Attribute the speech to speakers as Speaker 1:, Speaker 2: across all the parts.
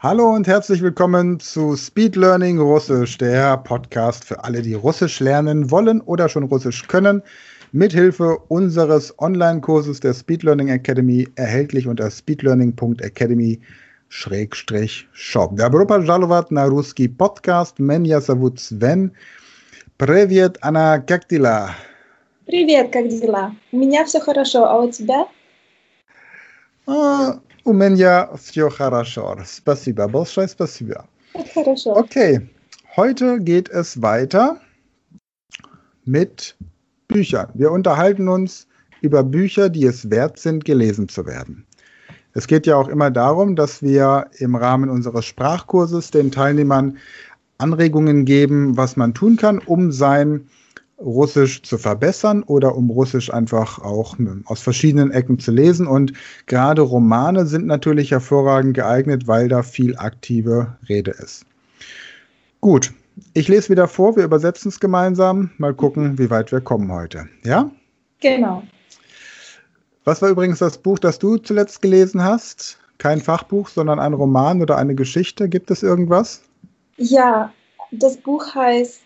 Speaker 1: Hallo und herzlich willkommen zu Speed Learning Russisch, der Podcast für alle, die Russisch lernen wollen oder schon Russisch können. Mithilfe unseres Online-Kurses der Speed Learning Academy erhältlich unter speedlearning.academy-shop. Добро пожаловать на русский подкаст. Меня зовут Sven. Привет, Анна, как дела?
Speaker 2: Привет, как дела? У меня все хорошо, а у тебя?
Speaker 1: А, у меня все хорошо. Спасибо, большое спасибо.
Speaker 2: Хорошо.
Speaker 1: Okay, heute geht es weiter mit Büchern. Wir unterhalten uns über Bücher, die es wert sind, gelesen zu werden. Es geht ja auch immer darum, dass wir im Rahmen unseres Sprachkurses den Teilnehmern Anregungen geben, was man tun kann, um sein Russisch zu verbessern oder um Russisch einfach auch aus verschiedenen Ecken zu lesen. Und gerade Romane sind natürlich hervorragend geeignet, weil da viel aktive Rede ist. Gut, ich lese wieder vor, wir übersetzen es gemeinsam. Mal gucken, wie weit wir kommen heute. Ja?
Speaker 2: Genau.
Speaker 1: Was war übrigens das Buch, das du zuletzt gelesen hast? Kein Fachbuch, sondern ein Roman oder eine Geschichte. Gibt es irgendwas?
Speaker 2: Ja, das Buch heißt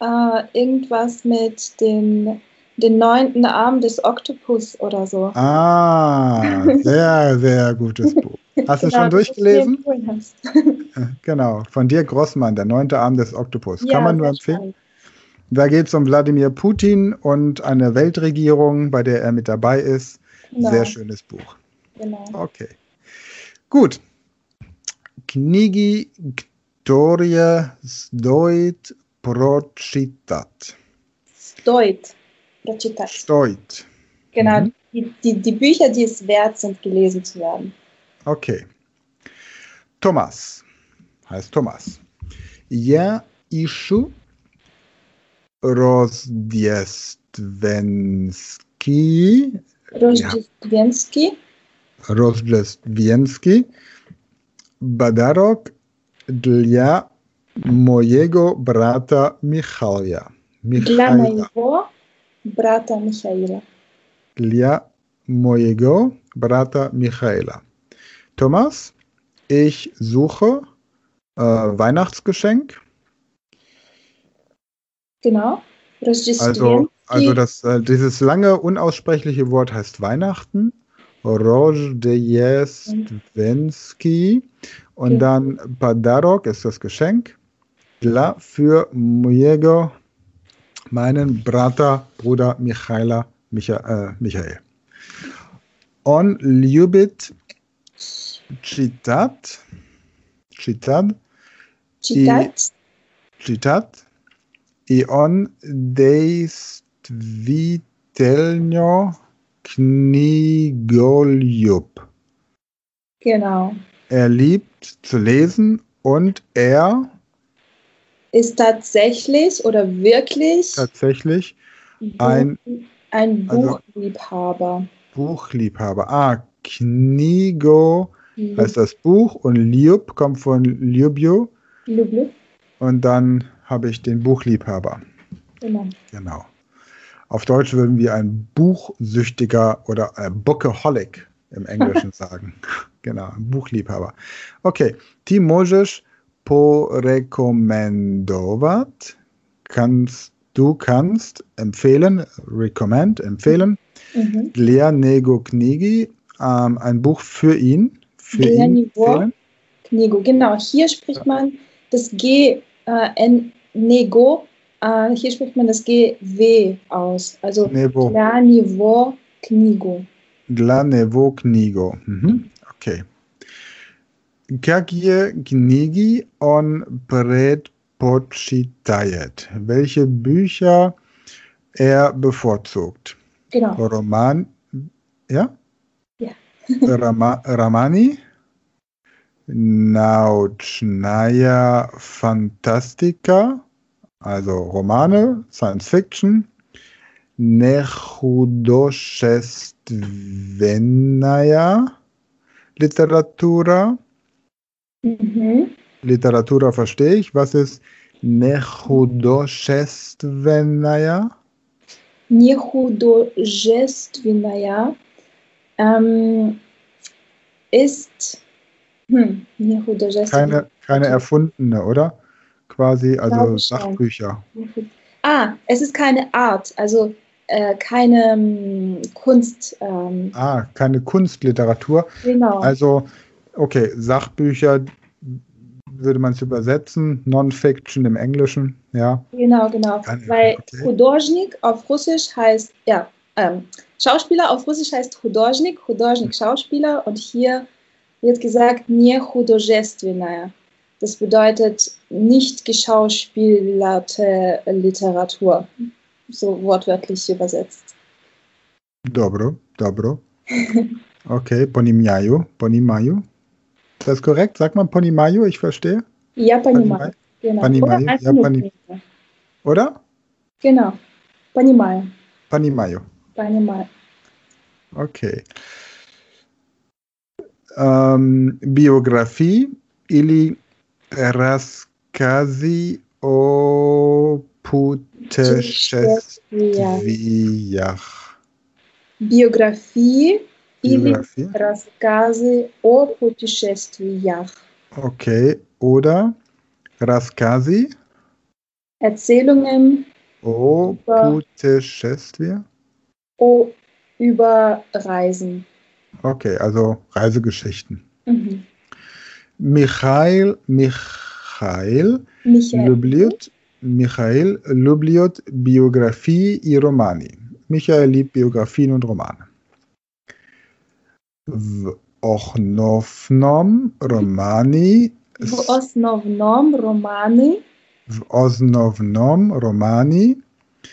Speaker 2: äh, irgendwas mit dem den neunten Arm des Oktopus oder so.
Speaker 1: Ah, sehr, sehr gutes Buch. Hast du genau, schon durchgelesen? Genau, von dir Grossmann, der neunte Arm des Oktopus. Ja, Kann man nur empfehlen. Spannend. Da geht es um Wladimir Putin und eine Weltregierung, bei der er mit dabei ist. Genau. Sehr schönes Buch.
Speaker 2: Genau.
Speaker 1: Okay. Gut. Knigi Ktorie Stoit Procitat.
Speaker 2: Stoit. Procitat.
Speaker 1: Stoit.
Speaker 2: Genau, mhm. die, die, die Bücher, die es wert sind, gelesen zu werden.
Speaker 1: Okay. Thomas heißt Thomas. Ja išu Rozdjestvenski.
Speaker 2: Rozdjestvenski.
Speaker 1: Rozdjestvenski. Badarok dla mojego brata Michaila.
Speaker 2: Dla mojego brata Michaila.
Speaker 1: Dla mojego brata Michaela. Thomas, ich suche äh, Weihnachtsgeschenk.
Speaker 2: Genau.
Speaker 1: Also, also das, äh, dieses lange unaussprechliche Wort heißt Weihnachten. Rozdejestvenski. Und okay. dann Padarok ist das Geschenk Dla für mojego, meinen Brata, Bruder Michaela, Micha, äh, Michael. On ljubit czytat, czytat,
Speaker 2: czytat,
Speaker 1: czytat i on действительно knigoljub.
Speaker 2: Genau.
Speaker 1: Er liebt zu lesen und er
Speaker 2: ist tatsächlich oder wirklich
Speaker 1: tatsächlich ein,
Speaker 2: ein also Buchliebhaber. Also
Speaker 1: Buchliebhaber. Ah, Knigo mhm. heißt das Buch und Liub kommt von Liubio.
Speaker 2: Liubio.
Speaker 1: Und dann habe ich den Buchliebhaber.
Speaker 2: Genau.
Speaker 1: Genau. Auf Deutsch würden wir ein Buchsüchtiger oder ein Bookaholic im Englischen sagen. Genau, ein Buchliebhaber. Okay, możesz porekomendować? Kannst, du kannst empfehlen, recommend, empfehlen. Mhm. Dla niego knigi, ähm, ein Buch für ihn. Für
Speaker 2: Dla ihn Knigo, genau. Hier spricht man das G, äh, N, Nego, äh, hier spricht man das G, W aus. Also
Speaker 1: Nevo.
Speaker 2: Dla Nivo Knigo.
Speaker 1: Dla Nevo Knigo. Mhm. Okay. Kakie knigi on predpoczytajet? Welche Bücher er bevorzugt?
Speaker 2: Genau.
Speaker 1: Roman, ja?
Speaker 2: Ja.
Speaker 1: Rama, Ramani? Nautschnaya Fantastica, also Romane, Science Fiction. Nechudoszestvenaya Literatura.
Speaker 2: Mhm.
Speaker 1: Literatura verstehe ich. Was ist Nechudoschestvenaya?
Speaker 2: Nechudoschestvenaya ähm, ist. Hm,
Speaker 1: keine, keine erfundene, oder? Quasi, also Sachbücher.
Speaker 2: Ah, es ist keine Art, also äh, keine um, Kunst. Ähm,
Speaker 1: ah, keine Kunstliteratur.
Speaker 2: Genau.
Speaker 1: Also okay, Sachbücher würde man es übersetzen, Non-Fiction im Englischen, ja.
Speaker 2: Genau, genau.
Speaker 1: Keine-
Speaker 2: Weil
Speaker 1: okay.
Speaker 2: Художник auf Russisch heißt, ja, ähm, Schauspieler auf Russisch heißt Художник, Художник, Schauspieler und hier wird gesagt, не художественная. Das bedeutet nicht geschauspielerte Literatur, so wortwörtlich übersetzt.
Speaker 1: Dobro, dobro. Okay, Ponimayo, Ponimayo. Ist das korrekt? Sagt man Ponimayo? Ich verstehe.
Speaker 2: Ja, Ponimayo. Genau. Oder?
Speaker 1: Ja,
Speaker 2: Pani
Speaker 1: Oder?
Speaker 2: Genau. Panimayo.
Speaker 1: Panimayo.
Speaker 2: Panimayo.
Speaker 1: Okay. Ähm, Biografie Ili Raskazi Oputschewijach. Biografie
Speaker 2: Биографии или
Speaker 1: Biografie.
Speaker 2: рассказы о путешествиях.
Speaker 1: Okay. Oder рассказы
Speaker 2: Erzählungen
Speaker 1: о
Speaker 2: Ja.
Speaker 1: путешествиях.
Speaker 2: o, über Reisen.
Speaker 1: Okay, also Reisegeschichten.
Speaker 2: Mhm.
Speaker 1: Michail, Michail
Speaker 2: Michael.
Speaker 1: Люблет, Michael люблет Biografie и романы. Michael liebt Biografien und Romane. В основном романы,
Speaker 2: В основном романы
Speaker 1: в основном романы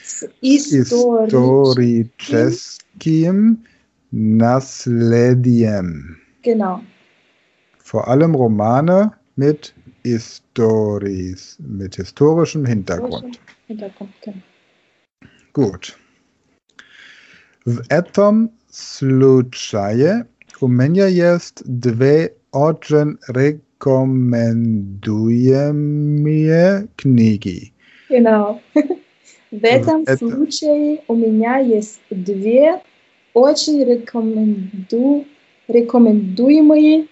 Speaker 2: с историческим...
Speaker 1: историческим наследием.
Speaker 2: Genau.
Speaker 1: Vor allem Romane mit Historis, mit historischem Hintergrund.
Speaker 2: Hintergrund, genau.
Speaker 1: Gut. В этом случае у меня есть две очень рекомендуемые книги.
Speaker 2: Genau. В этом
Speaker 1: Это-
Speaker 2: случае у меня есть две очень рекоменду... рекомендуемые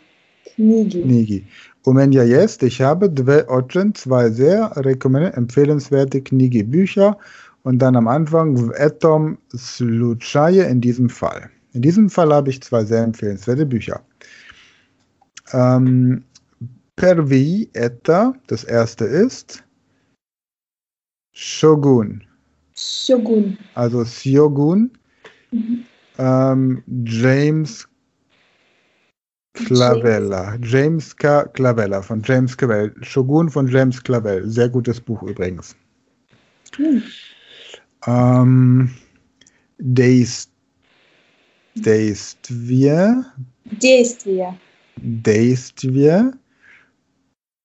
Speaker 2: книги.
Speaker 1: Книги. У меня есть, ich habe zwei очень, zwei sehr rekommend- empfehlenswerte Kniги, Bücher und dann am Anfang в этом случае, in diesem Fall. In diesem Fall habe ich zwei sehr empfehlenswerte Bücher. Ähm, Pervi Etta, das erste ist Shogun.
Speaker 2: Shogun.
Speaker 1: Also Shogun.
Speaker 2: Mhm.
Speaker 1: Ähm, James Clavella. James K. Clavella von James Clavell. Shogun von James Clavell. Sehr gutes Buch übrigens.
Speaker 2: Mhm.
Speaker 1: Ähm, Days действие.
Speaker 2: Действие.
Speaker 1: Действие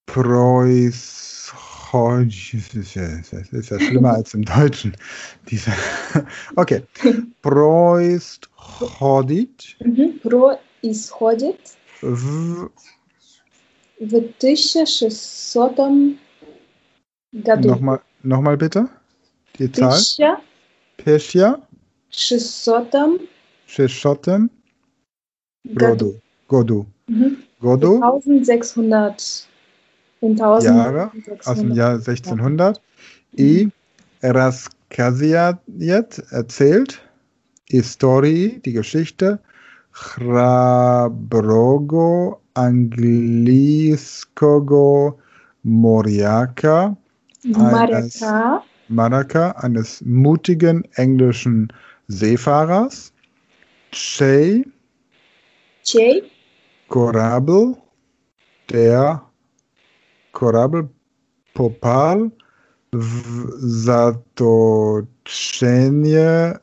Speaker 1: происходит. Das ist ja schlimmer als im Deutschen. Diese okay. Происходит.
Speaker 2: Mhm. Происходит.
Speaker 1: В...
Speaker 2: В 1600 году.
Speaker 1: Nochmal, nochmal bitte. Die Zahl. Персия. 600
Speaker 2: Schotten?
Speaker 1: Godu. Godu.
Speaker 2: Mhm.
Speaker 1: Godu.
Speaker 2: 1600. In 1600
Speaker 1: Jahre, aus dem Jahr 1600. Ja. I. Raskaziat erzählt. Historie, die Geschichte. Chrabrogo Angliskogo Moriaka.
Speaker 2: Maraka,
Speaker 1: eines mutigen englischen Seefahrers. Jay,
Speaker 2: Jay,
Speaker 1: Korabel, der Korabel Popal, Satochenie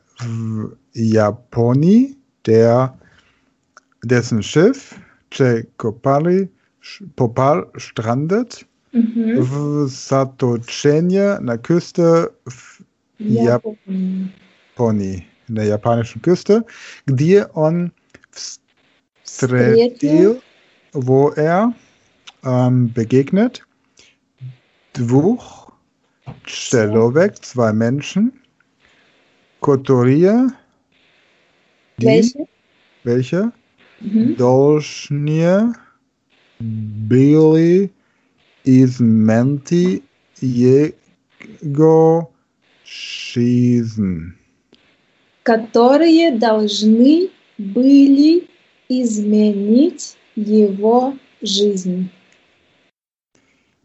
Speaker 1: Japoni, der dessen Schiff Czekopali Popal strandet.
Speaker 2: Mhm.
Speaker 1: Satochenie an der Küste
Speaker 2: Japoni.
Speaker 1: Japoni in der japanischen Küste,
Speaker 2: Gdeon
Speaker 1: Sredil, wo er ähm, begegnet Dwuch Cellovek, zwei Menschen, Kotoria, die,
Speaker 2: welche?
Speaker 1: welche?
Speaker 2: Mhm.
Speaker 1: Dolschnir, Billy, Ismenti, Jego, Schießen
Speaker 2: которые должны были изменить его жизнь.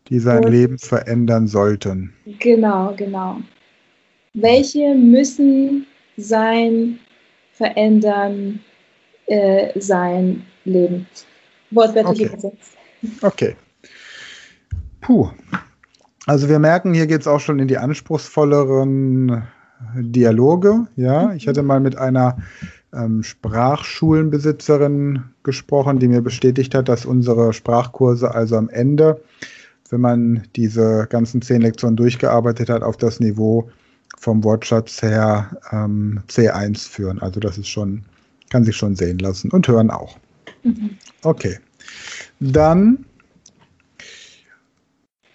Speaker 1: Die sein Und, Leben verändern sollten.
Speaker 2: Genau, genau. Welche müssen sein, verändern, äh, sein Leben? Wortwörtlich
Speaker 1: okay. übersetzt. Okay. Puh. Also wir merken, hier geht es auch schon in die anspruchsvolleren Dialoge. Ja, mhm. ich hatte mal mit einer ähm, Sprachschulenbesitzerin gesprochen, die mir bestätigt hat, dass unsere Sprachkurse also am Ende, wenn man diese ganzen zehn Lektionen durchgearbeitet hat, auf das Niveau vom Wortschatz her ähm, C1 führen. Also das ist schon, kann sich schon sehen lassen und hören auch. Mhm. Okay. Dann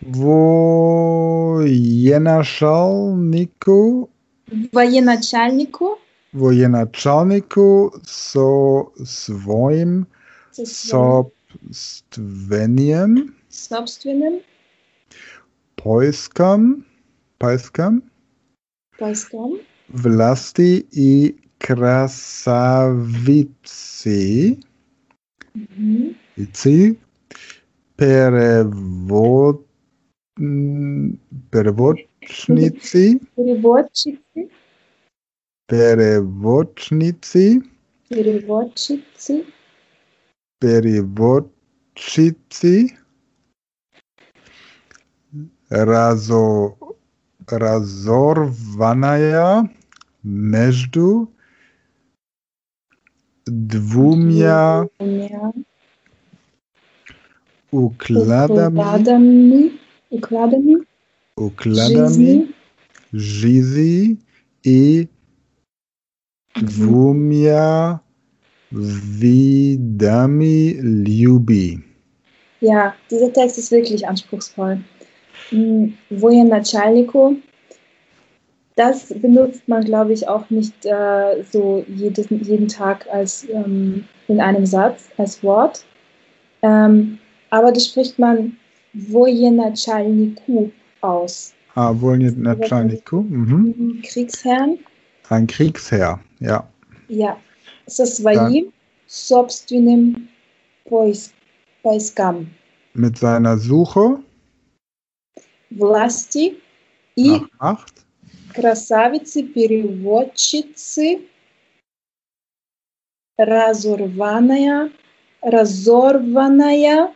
Speaker 1: wo Jenaschal, Nico
Speaker 2: Военачальнику.
Speaker 1: Военачальнику со своим собственным.
Speaker 2: Собственным.
Speaker 1: Поиском. Поиском.
Speaker 2: Поиском.
Speaker 1: Власти и красавицы. Ицы. Перевод Переводчиці.
Speaker 2: Переводчиці.
Speaker 1: Переводчиці.
Speaker 2: Переводчиці.
Speaker 1: Переводчиці. Разо, разорванная между двумя укладами
Speaker 2: układami,
Speaker 1: układami жизни и двумя видами любви.
Speaker 2: Ja, dieser Text ist wirklich anspruchsvoll. Wojen Начальнику, das benutzt man, glaube ich, auch nicht äh, so jedes, jeden Tag als ähm, in einem Satz, als Wort. Ähm, aber das spricht man Wojenatschalniku aus.
Speaker 1: Ah, Wojenatschalniku. Mhm.
Speaker 2: Kriegsherrn.
Speaker 1: Ein Kriegsherr, ja.
Speaker 2: Ja. Со своим собственным поискам.
Speaker 1: Mit seiner Suche.
Speaker 2: Власти и
Speaker 1: nach Macht.
Speaker 2: красавицы-переводчицы разорванная, разорванная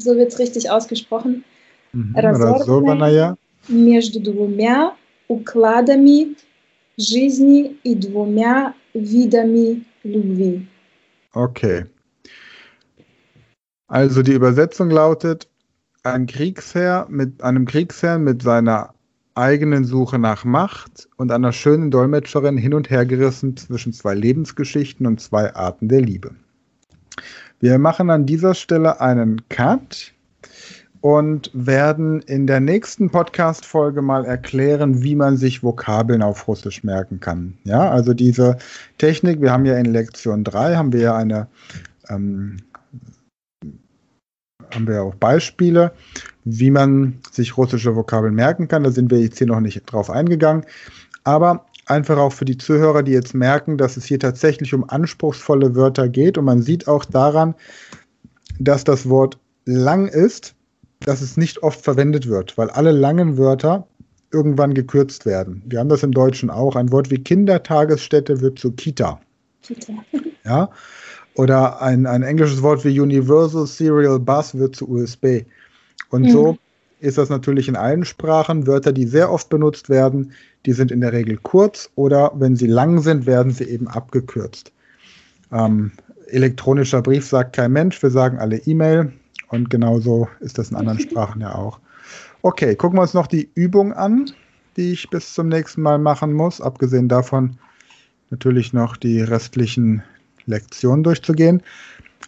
Speaker 2: so wird es richtig ausgesprochen.
Speaker 1: Mhm. Разорванная
Speaker 2: между двумя укладами жизни и двумя видами любви.
Speaker 1: Okay. Also die Übersetzung lautet, ein Kriegsherr mit einem Kriegsherrn mit seiner eigenen Suche nach Macht und einer schönen Dolmetscherin hin und her gerissen zwischen zwei Lebensgeschichten und zwei Arten der Liebe. Wir machen an dieser Stelle einen Cut und werden in der nächsten Podcast-Folge mal erklären, wie man sich Vokabeln auf Russisch merken kann. Ja, also diese Technik, wir haben ja in Lektion 3, haben wir ja eine, ähm, haben wir ja auch Beispiele, wie man sich russische Vokabeln merken kann. Da sind wir jetzt hier noch nicht drauf eingegangen. Aber einfach auch für die Zuhörer, die jetzt merken, dass es hier tatsächlich um anspruchsvolle Wörter geht. Und man sieht auch daran, dass das Wort lang ist, dass es nicht oft verwendet wird, weil alle langen Wörter irgendwann gekürzt werden. Wir haben das im Deutschen auch. Ein Wort wie Kindertagesstätte wird zu Kita. Kita. Ja. Oder ein, ein englisches Wort wie Universal Serial Bus wird zu USB. Und mhm. so ist das natürlich in allen Sprachen. Wörter, die sehr oft benutzt werden, die sind in der Regel kurz oder wenn sie lang sind, werden sie eben abgekürzt. Ähm, elektronischer Brief sagt kein Mensch, wir sagen alle E-Mail und genauso ist das in anderen Sprachen ja auch. Okay, gucken wir uns noch die Übung an, die ich bis zum nächsten Mal machen muss. Abgesehen davon natürlich noch die restlichen Lektionen durchzugehen.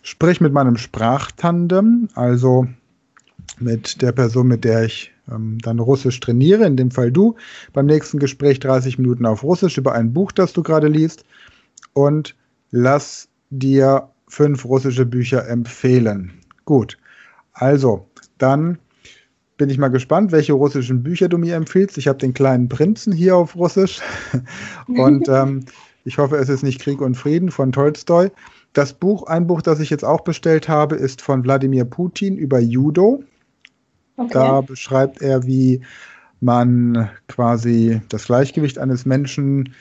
Speaker 1: Sprich mit meinem Sprachtandem, also mit der Person, mit der ich ähm, dann Russisch trainiere, in dem Fall du, beim nächsten Gespräch 30 Minuten auf Russisch über ein Buch, das du gerade liest und lass dir fünf russische Bücher empfehlen. Gut. Also, dann bin ich mal gespannt, welche russischen Bücher du mir empfiehlst. Ich habe den kleinen Prinzen hier auf Russisch und ähm, ich hoffe, es ist nicht Krieg und Frieden von Tolstoi. Das Buch, ein Buch, das ich jetzt auch bestellt habe, ist von Wladimir Putin über Judo. Okay. Da beschreibt er, wie man quasi das Gleichgewicht eines Menschen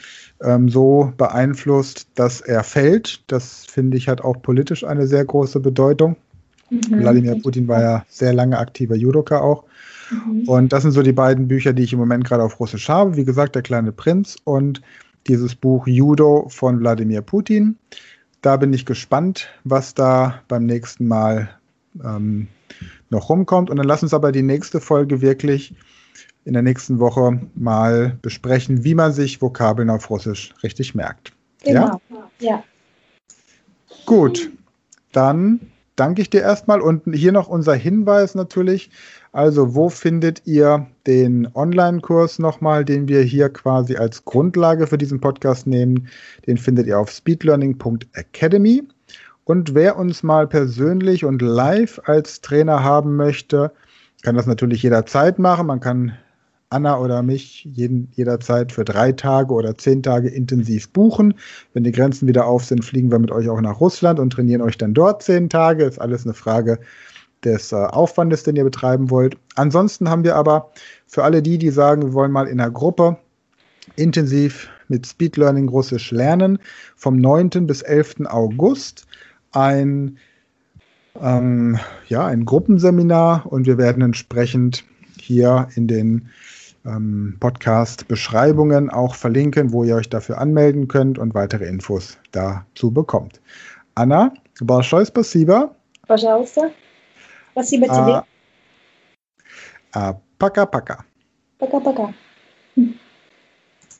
Speaker 1: ähm, so beeinflusst, dass er fällt. Das finde ich hat auch politisch eine sehr große Bedeutung. Mhm. Wladimir Putin war ja sehr lange aktiver Judoka auch. Mhm. Und das sind so die beiden Bücher, die ich im Moment gerade auf Russisch habe. Wie gesagt, Der kleine Prinz und dieses Buch Judo von Wladimir Putin. Da bin ich gespannt, was da beim nächsten Mal ähm, noch rumkommt. Und dann lass uns aber die nächste Folge wirklich in der nächsten Woche mal besprechen, wie man sich Vokabeln auf Russisch richtig merkt.
Speaker 2: Genau, ja. ja.
Speaker 1: Gut, dann danke ich dir erstmal und hier noch unser Hinweis natürlich. Also, wo findet ihr den Online-Kurs nochmal, den wir hier quasi als Grundlage für diesen Podcast nehmen? Den findet ihr auf speedlearning.academy. Und wer uns mal persönlich und live als Trainer haben möchte, kann das natürlich jederzeit machen. Man kann Anna oder mich jeden, jederzeit für drei Tage oder zehn Tage intensiv buchen. Wenn die Grenzen wieder auf sind, fliegen wir mit euch auch nach Russland und trainieren euch dann dort zehn Tage. Ist alles eine Frage des äh, Aufwandes, den ihr betreiben wollt. Ansonsten haben wir aber für alle die, die sagen, wir wollen mal in einer Gruppe intensiv mit Speed Learning Russisch lernen, vom 9. bis 11. August ein, ähm, ja, ein Gruppenseminar und wir werden entsprechend hier in den ähm, Podcast-Beschreibungen auch verlinken, wo ihr euch dafür anmelden könnt und weitere Infos dazu bekommt. Anna, большое спасибо.
Speaker 2: Пожалуйста. Спасибо тебе.
Speaker 1: А, а, пока-пока.
Speaker 2: Пока-пока.